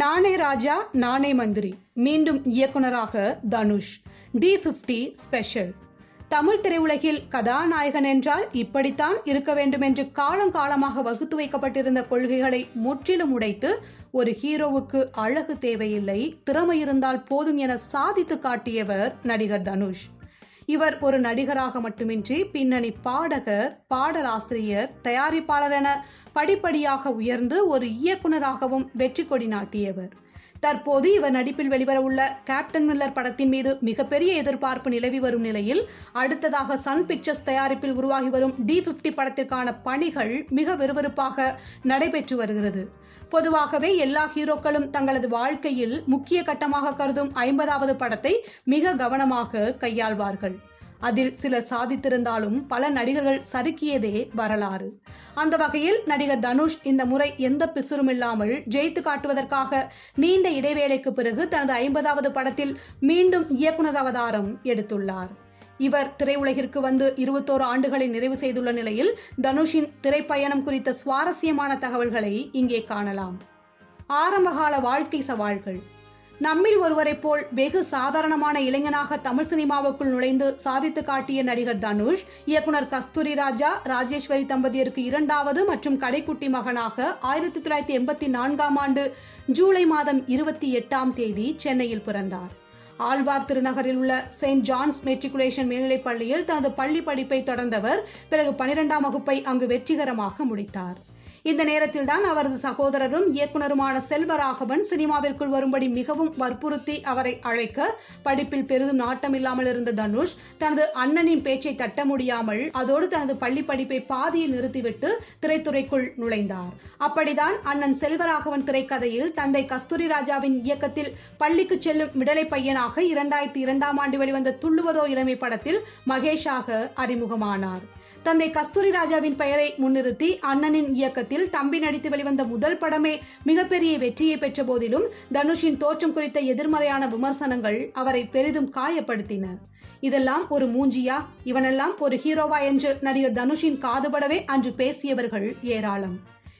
நானே ராஜா நானே மந்திரி. மீண்டும் இயக்குனராக Dhanush. D fifty special. Tamil திரையுலகில் கதாநாயகன் என்றால் இப்படித்தான் இருக்க வேண்டும் என்று காலங்காலமாக வகுத்து வைக்கப்பட்டிருந்த கொள்கைகளை முற்றிலும் உடைத்து ஒரு ஹீரோவுக்கு அழகு தேவையில்லை திறமை இருந்தால் போதும் என சாதித்து காட்டியவர் நடிகர் தனுஷ். இவர் ஒரு நடிகராக மட்டுமின்றி பின்னணி பாடகர் பாடலாசிரியர் தயாரிப்பாளர் என படிப்படியாக உயர்ந்து ஒரு இயக்குனராகவும் வெற்றி கொடி நாட்டியவர். தற்போது இவர் நடிப்பில் வெளிவரவுள்ள கேப்டன் மில்லர் படத்தின் மீது மிகப்பெரிய எதிர்பார்ப்பு நிலவி வரும் நிலையில் அடுத்ததாக சன் பிக்சர்ஸ் தயாரிப்பில் உருவாகி வரும் டி பிப்டி படத்திற்கான பணிகள் மிக விறுவிறுப்பாக நடைபெற்று வருகிறது. பொதுவாகவே எல்லா ஹீரோக்களும் தங்களது வாழ்க்கையில் முக்கிய கட்டமாக கருதும் ஐம்பதாவது படத்தை மிக கவனமாக கையாள்வார்கள். அதில் சிலர் சாதித்திருந்தாலும் பல நடிகர்கள் சறுக்கியதே வரலாறு. அந்த வகையில் நடிகர் தனுஷ் இந்த முறை எந்த பிசுறும் இல்லாமல் ஜெயித்து காட்டுவதற்காக நீண்ட இடைவேளைக்கு பிறகு தனது ஐம்பதாவது படத்தில் மீண்டும் இயக்குனர் அவதாரம் எடுத்துள்ளார். இவர் திரையுலகிற்கு வந்து இருபத்தோரு ஆண்டுகளை நிறைவு செய்துள்ள நிலையில் தனுஷின் திரைப்பயணம் குறித்த சுவாரஸ்யமான தகவல்களை இங்கே காணலாம். ஆரம்பகால வாழ்க்கை சவால்கள். நம்மில் ஒருவரைப் போல் வெகு சாதாரணமான இளைஞனாக தமிழ் சினிமாவுக்குள் நுழைந்து சாதித்து காட்டிய நடிகர் தனுஷ் இயக்குனர் கஸ்தூரி ராஜா ராஜேஸ்வரி தம்பதியருக்கு இரண்டாவது மற்றும் கடைக்குட்டி மகனாக ஆயிரத்தி தொள்ளாயிரத்தி எண்பத்தி நான்காம் ஆண்டு ஜூலை மாதம் இருபத்தி எட்டாம் தேதி சென்னையில் பிறந்தார். ஆழ்வார் திருநகரில் உள்ள செயின்ட் ஜான்ஸ் மெட்ரிகுலேஷன் மேல்நிலைப் பள்ளியில் தனது பள்ளி படிப்பை தொடர்ந்தவர் பிறகு பனிரெண்டாம் வகுப்பை அங்கு வெற்றிகரமாக முடித்தார். இந்த நேரத்தில்தான் அவரது சகோதரரும் இயக்குனருமான செல்வராகவன் சினிமாவிற்குள் வரும்படி மிகவும் வற்புறுத்தி அவரை அழைக்க படிப்பில் பெரிதும் நாட்டமில்லாமல் இருந்த தனுஷ் தனது அண்ணனின் பேச்சை தட்ட முடியாமல் அதோடு தனது பள்ளி படிப்பை பாதியில் நிறுத்திவிட்டு திரைத்துறைக்குள் நுழைந்தார். அப்படிதான் அண்ணன் செல்வராகவன் திரைக்கதையில் தந்தை கஸ்தூரி ராஜாவின் இயக்கத்தில் பள்ளிக்கு செல்லும் விடலை பையனாக இரண்டாயிரத்தி இரண்டாம் ஆண்டு வெளிவந்த துள்ளுவதோ இளமை படத்தில் மகேஷாக அறிமுகமானார். தந்தை கஸ்தூரி ராஜாவின் பெயரை முன்னிறுத்தி அண்ணனின் இயக்கத்தில் தம்பி நடித்து வெளிவந்த முதல் படமே மிகப்பெரிய வெற்றியை பெற்ற போதிலும் தனுஷின் தோற்றம் குறித்த எதிர்மறையான விமர்சனங்கள் அவரை பெரிதும் காயப்படுத்தின. இதெல்லாம் ஒரு மூஞ்சியா? இவனெல்லாம் ஒரு ஹீரோவா என்று நடிகர் தனுஷின் காதுபடவே அன்று பேசியவர்கள் ஏராளம்.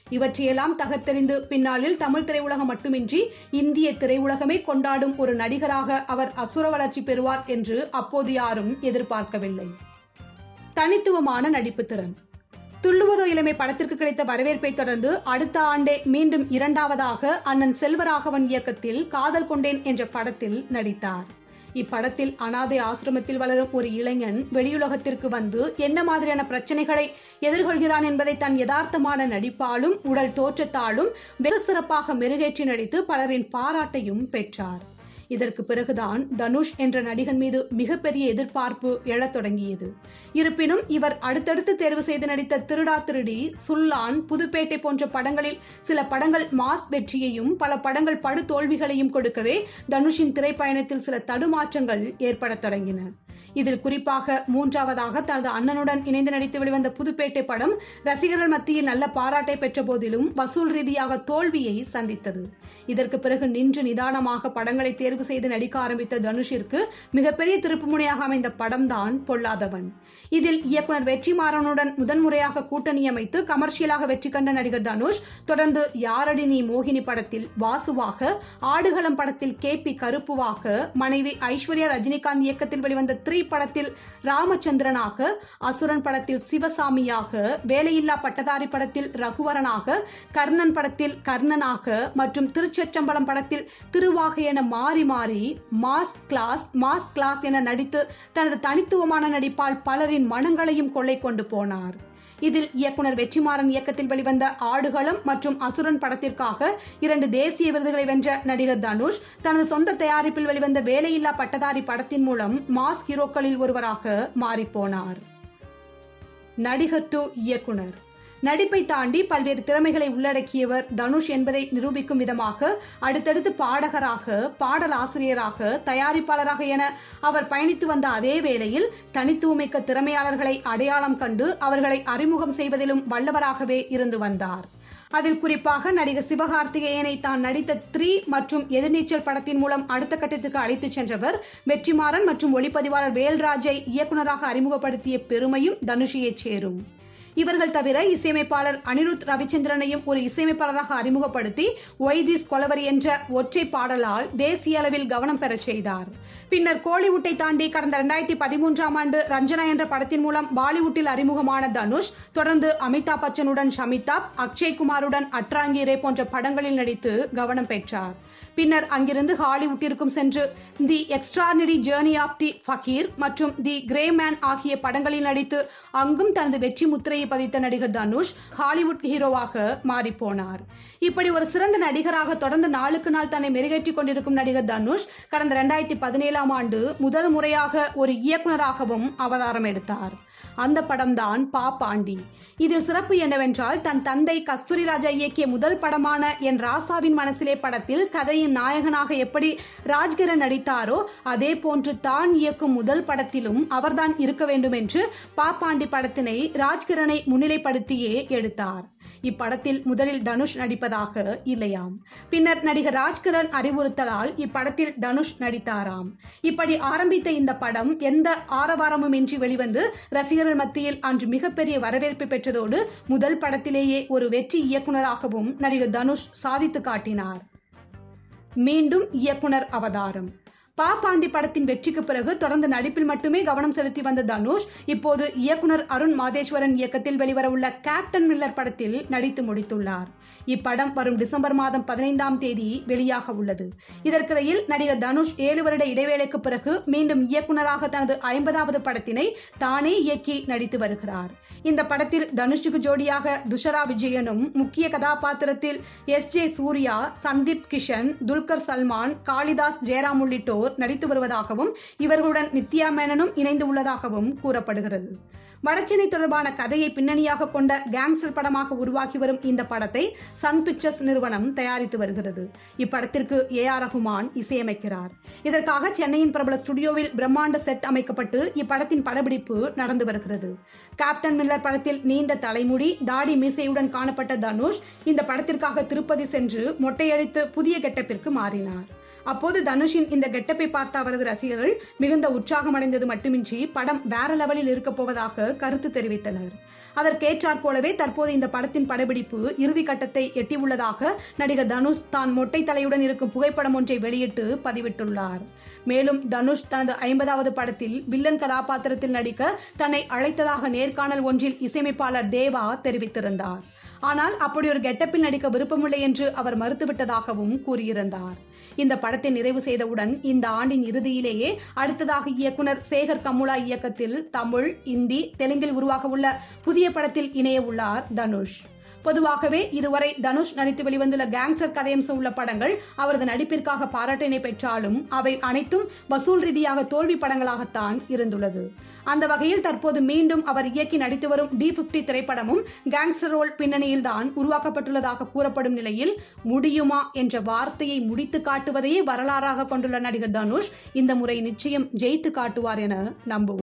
இவற்றையெல்லாம் தகர்த்தெறிந்து பின்னாளில் தமிழ் திரையுலகம் மட்டுமின்றி இந்திய திரையுலகமே கொண்டாடும் ஒரு நடிகராக அவர் அசுர வளர்ச்சி பெறுவார் என்று அப்போது யாரும் எதிர்பார்க்கவில்லை. தனித்துவமான நடிப்பு திறன். துள்ளுவதோ இளமை படத்திற்கு கிடைத்த வரவேற்பை தொடர்ந்து அடுத்த ஆண்டே மீண்டும் இரண்டாவதாக அண்ணன் செல்வராகவன் இயக்கத்தில் காதல் கொண்டேன் என்ற படத்தில் நடித்தார். இப்படத்தில் அனாதை ஆசிரமத்தில் வளரும் ஒரு இளைஞன் வெளியுலகத்திற்கு வந்து என்ன மாதிரியான பிரச்சனைகளை எதிர்கொள்கிறான் என்பதை தன் யதார்த்தமான நடிப்பாலும் உடல் தோற்றத்தாலும் வெகு சிறப்பாக மெருகேற்றி நடித்து பலரின் பாராட்டையும் பெற்றார். இதற்கு பிறகுதான் தனுஷ் என்ற நடிகன் மீது மிகப்பெரிய எதிர்பார்ப்பு எழத் தொடங்கியது. இருப்பினும் இவர் அடுத்தடுத்து தேர்வு செய்து நடித்த திருடா திருடி சுல்லான் புதுப்பேட்டை போன்ற படங்களில் சில படங்கள் மாஸ் வெற்றியையும் பல படங்கள் படு தோல்விகளையும் கொடுக்கவே தனுஷின் திரைப்பயணத்தில் சில தடுமாற்றங்கள் ஏற்படத் தொடங்கின. இதில் குறிப்பாக மூன்றாவதாக தனது அண்ணனுடன் இணைந்து நடித்து வெளிவந்த புதுப்பேட்டை படம் ரசிகர்கள் மத்தியில் நல்ல பாராட்டை பெற்ற போதிலும் வசூல் ரீதியாக தோல்வியை சந்தித்தது. இதற்கு பிறகு நின்று நிதானமாக படங்களை தேர்வு செய்து நடிக்க ஆரம்பித்த தனுஷிற்கு மிகப்பெரிய திருப்புமுனையாக அமைந்த படம்தான் பொல்லாதவன். இதில் இயக்குனர் வெற்றிமாறனுடன் முதன்முறையாக கூட்டணி அமைத்து கமர்ஷியலாக வெற்றி கண்ட நடிகர் தனுஷ் தொடர்ந்து யாரடி நீ மோகினி படத்தில் வாசுவாக ஆடுகளம் படத்தில் கே பி கருப்புவாக மனைவி ஐஸ்வர்யா ரஜினிகாந்த் இயக்கத்தில் வெளிவந்த த்ரீ படத்தில் ராமச்சந்திரனாக அசுரன் படத்தில் சிவசாமியாக வேலையில்லா பட்டதாரி படத்தில் ரகுவரனாக கர்ணன் படத்தில் கர்ணனாக மற்றும் திருச்சற்றம்பலம் படத்தில் திருவாக என மாறி மாறி மாஸ் கிளாஸ் மாஸ் கிளாஸ் என நடித்து தனது தனித்துவமான நடிப்பால் பலரின் மனங்களையும் கொள்ளை கொண்டு போனார். இதில் இயக்குனர் வெற்றிமாறன் இயக்கத்தில் வெளிவந்த ஆடுகளம் மற்றும் அசுரன் படத்திற்காக இரண்டு தேசிய விருதுகளை வென்ற நடிகர் தனுஷ் தனது சொந்த தயாரிப்பில் வெளிவந்த வேலையில்லா பட்டதாரி படத்தின் மூலம் மாஸ் ஹீரோக்களில் ஒருவராக மாறிப்போனார். நடிகர் டு இயக்குனர். நடிப்பை தாண்டி பல்வேறு திறமைகளை உள்ளடக்கியவர் தனுஷ் என்பதை நிரூபிக்கும் விதமாக அடுத்தடுத்து பாடகராக பாடலாசிரியராக தயாரிப்பாளராக என அவர் பயணித்து வந்த அதே வேளையில் தனித்துவமிக்க திறமையாளர்களை அடையாளம் கண்டு அவர்களை அறிமுகம் செய்வதிலும் வல்லவராகவே இருந்து வந்தார். அதில் குறிப்பாக நடிகர் சிவகார்த்திகேயனை தான் நடித்த த்ரீ மற்றும் எதிர்நீச்சல் படத்தின் மூலம் அடுத்த கட்டத்திற்கு அழைத்துச் சென்றவர் வெற்றிமாறன் மற்றும் ஒளிப்பதிவாளர் வேல்ராஜை இயக்குனராக அறிமுகப்படுத்திய பெருமையும் தனுஷியைச் சேரும். இவர்கள் தவிர இசையமைப்பாளர் அனிருத் ரவிச்சந்திரனையும் ஒரு இசையமைப்பாளராக அறிமுகப்படுத்தி ஒய்திஸ் கொலவரி என்ற ஒற்றை பாடலால் தேசிய அளவில் கவனம் பெறச் செய்தார். பின்னர் கோலிவுட்டை தாண்டி கடந்த இரண்டாயிரத்தி பதிமூன்றாம் ஆண்டு ரஞ்சனா என்ற படத்தின் மூலம் பாலிவுட்டில் அறிமுகமான தனுஷ் தொடர்ந்து அமிதாப் பச்சனுடன் ஷமிதாப் அக்ஷய் குமாருடன் அட்ராங்கிரே போன்ற படங்களில் நடித்து கவனம் பெற்றார். பின்னர் அங்கிருந்து ஹாலிவுட்டிற்கும் சென்று the extraordinary journey of the fakir மற்றும் தி கிரே மேன் ஆகிய படங்களில் நடித்து அங்கும் தனது வெற்றி முத்திரையை பதித்த நடிகர் தனுஷ் ஹாலிவுட் ஹீரோவாக மாறிப்போனார். இப்படி ஒரு சிறந்த நடிகராக தொடர்ந்து நாளுக்கு நாள் தன்னை மெருகேற்றிக் கொண்டிருக்கும் நடிகர் தனுஷ் கடந்த இரண்டாயிரத்தி பதினேழாம் ஆண்டு முதல் முறையாக ஒரு இயக்குனராகவும் அவதாரம் எடுத்தார். அந்த படம்தான் பா பாண்டி இதில் சிறப்பு என்னவென்றால் தன் தந்தை கஸ்தூரி ராஜா இயக்கிய முதல் படமான என் ராசாவின் மனசிலே படத்தில் கதையின் நாயகனாக எப்படி ராஜ்கிரண் நடித்தாரோ அதே போன்று தான் இயக்கும் முதல் படத்திலும் அவர்தான் இருக்க வேண்டும் என்று பா பாண்டி படத்தினை ராஜ்கிரணை முன்னிலைப்படுத்தியே எடுத்தார். இப்படத்தில் முதலில் தனுஷ் நடிப்பதாக இல்லையாம். பின்னர் நடிகர் ராஜ்கிரண் அறிவுறுத்தலால் இப்படத்தில் தனுஷ் நடித்தாராம். இப்படி ஆரம்பித்த இந்த படம் எந்த ஆரவாரமும் இன்றி வெளிவந்து இளைஞர்கள் மத்தியில் அன்று மிகப்பெரிய வரவேற்பு பெற்றதோடு முதல் படத்திலேயே ஒரு வெற்றி இயக்குனராகவும் நடிகர் தனுஷ் சாதித்து காட்டினார். மீண்டும் இயக்குனர் அவதாரம். பா பாண்டி படத்தின் வெற்றிக்கு பிறகு தொடர்ந்து நடிப்பில் மட்டுமே கவனம் செலுத்தி வந்த தனுஷ் இப்போது இயக்குனர் அருண் மாதேஸ்வரன் இயக்கத்தில் வெளிவரவுள்ள கேப்டன் மில்லர் படத்தில் நடித்து முடித்துள்ளார். இப்படம் வரும் டிசம்பர் மாதம் பதினைந்தாம் தேதி வெளியாக உள்ளது. இதற்கிடையில் நடிகர் தனுஷ் ஏழு வருட இடைவேளைக்கு பிறகு மீண்டும் இயக்குனராக தனது ஐம்பதாவது படத்தினை தானே இயக்கி நடித்து வருகிறார். இந்த படத்தில் தனுஷுக்கு ஜோடியாக துஷரா விஜயனும் முக்கிய கதாபாத்திரத்தில் எஸ் ஜே சூர்யா சந்தீப் கிஷன் துல்கர் சல்மான் காளிதாஸ் ஜெயராம் உள்ளிட்டோர் ஆகியோர் நடித்து வருவதாகவும் இவர்களுடன் நித்யா மேனனும் இணைந்து உள்ளதாகவும் கூறப்படுகிறது. வடச்சென்னை தொடர்பான கதையை பின்னணியாக கொண்ட கேங்ஸ்டர் படமாக உருவாகி வரும் இந்த படத்தை சன் பிக்சர்ஸ் நிறுவனம் தயாரித்து வருகிறது. இப்படத்திற்கு ஏ ஆர் ரகுமான் இசையமைக்கிறார். இதற்காக சென்னையின் பிரபல ஸ்டுடியோவில் பிரம்மாண்ட செட் அமைக்கப்பட்டு இப்படத்தின் படப்பிடிப்பு நடந்து வருகிறது. கேப்டன் மில்லர் படத்தில் நீண்ட தலைமுடி தாடி மீசையுடன் காணப்பட்ட தனுஷ் இந்த படத்திற்காக திருப்பதி சென்று மொட்டையடித்து புதிய கெட்டப்பிற்கு மாறினார். அப்போது தனுஷின் இந்த கெட்டப்பை பார்த்த அவரது ரசிகர்கள் மிகுந்த உற்சாகமடைந்தது மட்டுமின்றி படம் வேற லெவலில் இருக்கப் போவதாக கருத்து தெரிவித்தனர். அதற்கேற்றாற் போலவே தற்போது இந்த படத்தின் படப்பிடிப்பு இறுதி கட்டத்தை எட்டியுள்ளதாக நடிகர் தனுஷ் தான் மொட்டை தலையுடன் இருக்கும் புகைப்படம் ஒன்றை வெளியிட்டு பதிவிட்டுள்ளார். மேலும் தனுஷ் தனது ஐம்பதாவது படத்தில் வில்லன் கதாபாத்திரத்தில் நடிக்க தன்னை அழைத்ததாக நேர்காணல் ஒன்றில் இசையமைப்பாளர் தேவா தெரிவித்திருந்தார். ஆனால் அப்படி ஒரு கெட்டப்பில் நடிக்க விருப்பமில்லை என்று அவர் மறுத்துவிட்டதாகவும் கூறியிருந்தார். இந்த படத்தை நிறைவு செய்தவுடன் இந்த ஆண்டின் இறுதியிலேயே அடுத்ததாக இயக்குனர் சேகர் கமுலா இயக்கத்தில் தமிழ் இந்தி தெலுங்கில் உருவாக உள்ள புதிய படத்தில் இணைய உள்ளார் தனுஷ். பொதுவாகவே இதுவரை தனுஷ் நடித்து வெளிவந்துள்ள கேங்ஸ்டர் கதையம்சம் உள்ள படங்கள் அவரது நடிப்பிற்காக பாராட்டினை பெற்றாலும் அவை அனைத்தும் வசூல் ரீதியாக தோல்வி படங்களாகத்தான் இருந்துள்ளது. அந்த வகையில் தற்போது மீண்டும் அவர் இயக்கி நடித்து வரும் டி பிப்டி திரைப்படமும் கேங்ஸ்டர் ரோல் பின்னணியில் தான் உருவாக்கப்பட்டுள்ளதாக கூறப்படும் நிலையில் முடியுமா என்ற வார்த்தையை முடித்து காட்டுவதையே வரலாறாக கொண்டுள்ள நடிகர் தனுஷ் இந்த முறை நிச்சயம் ஜெயித்து காட்டுவார் என நம்புவோம்.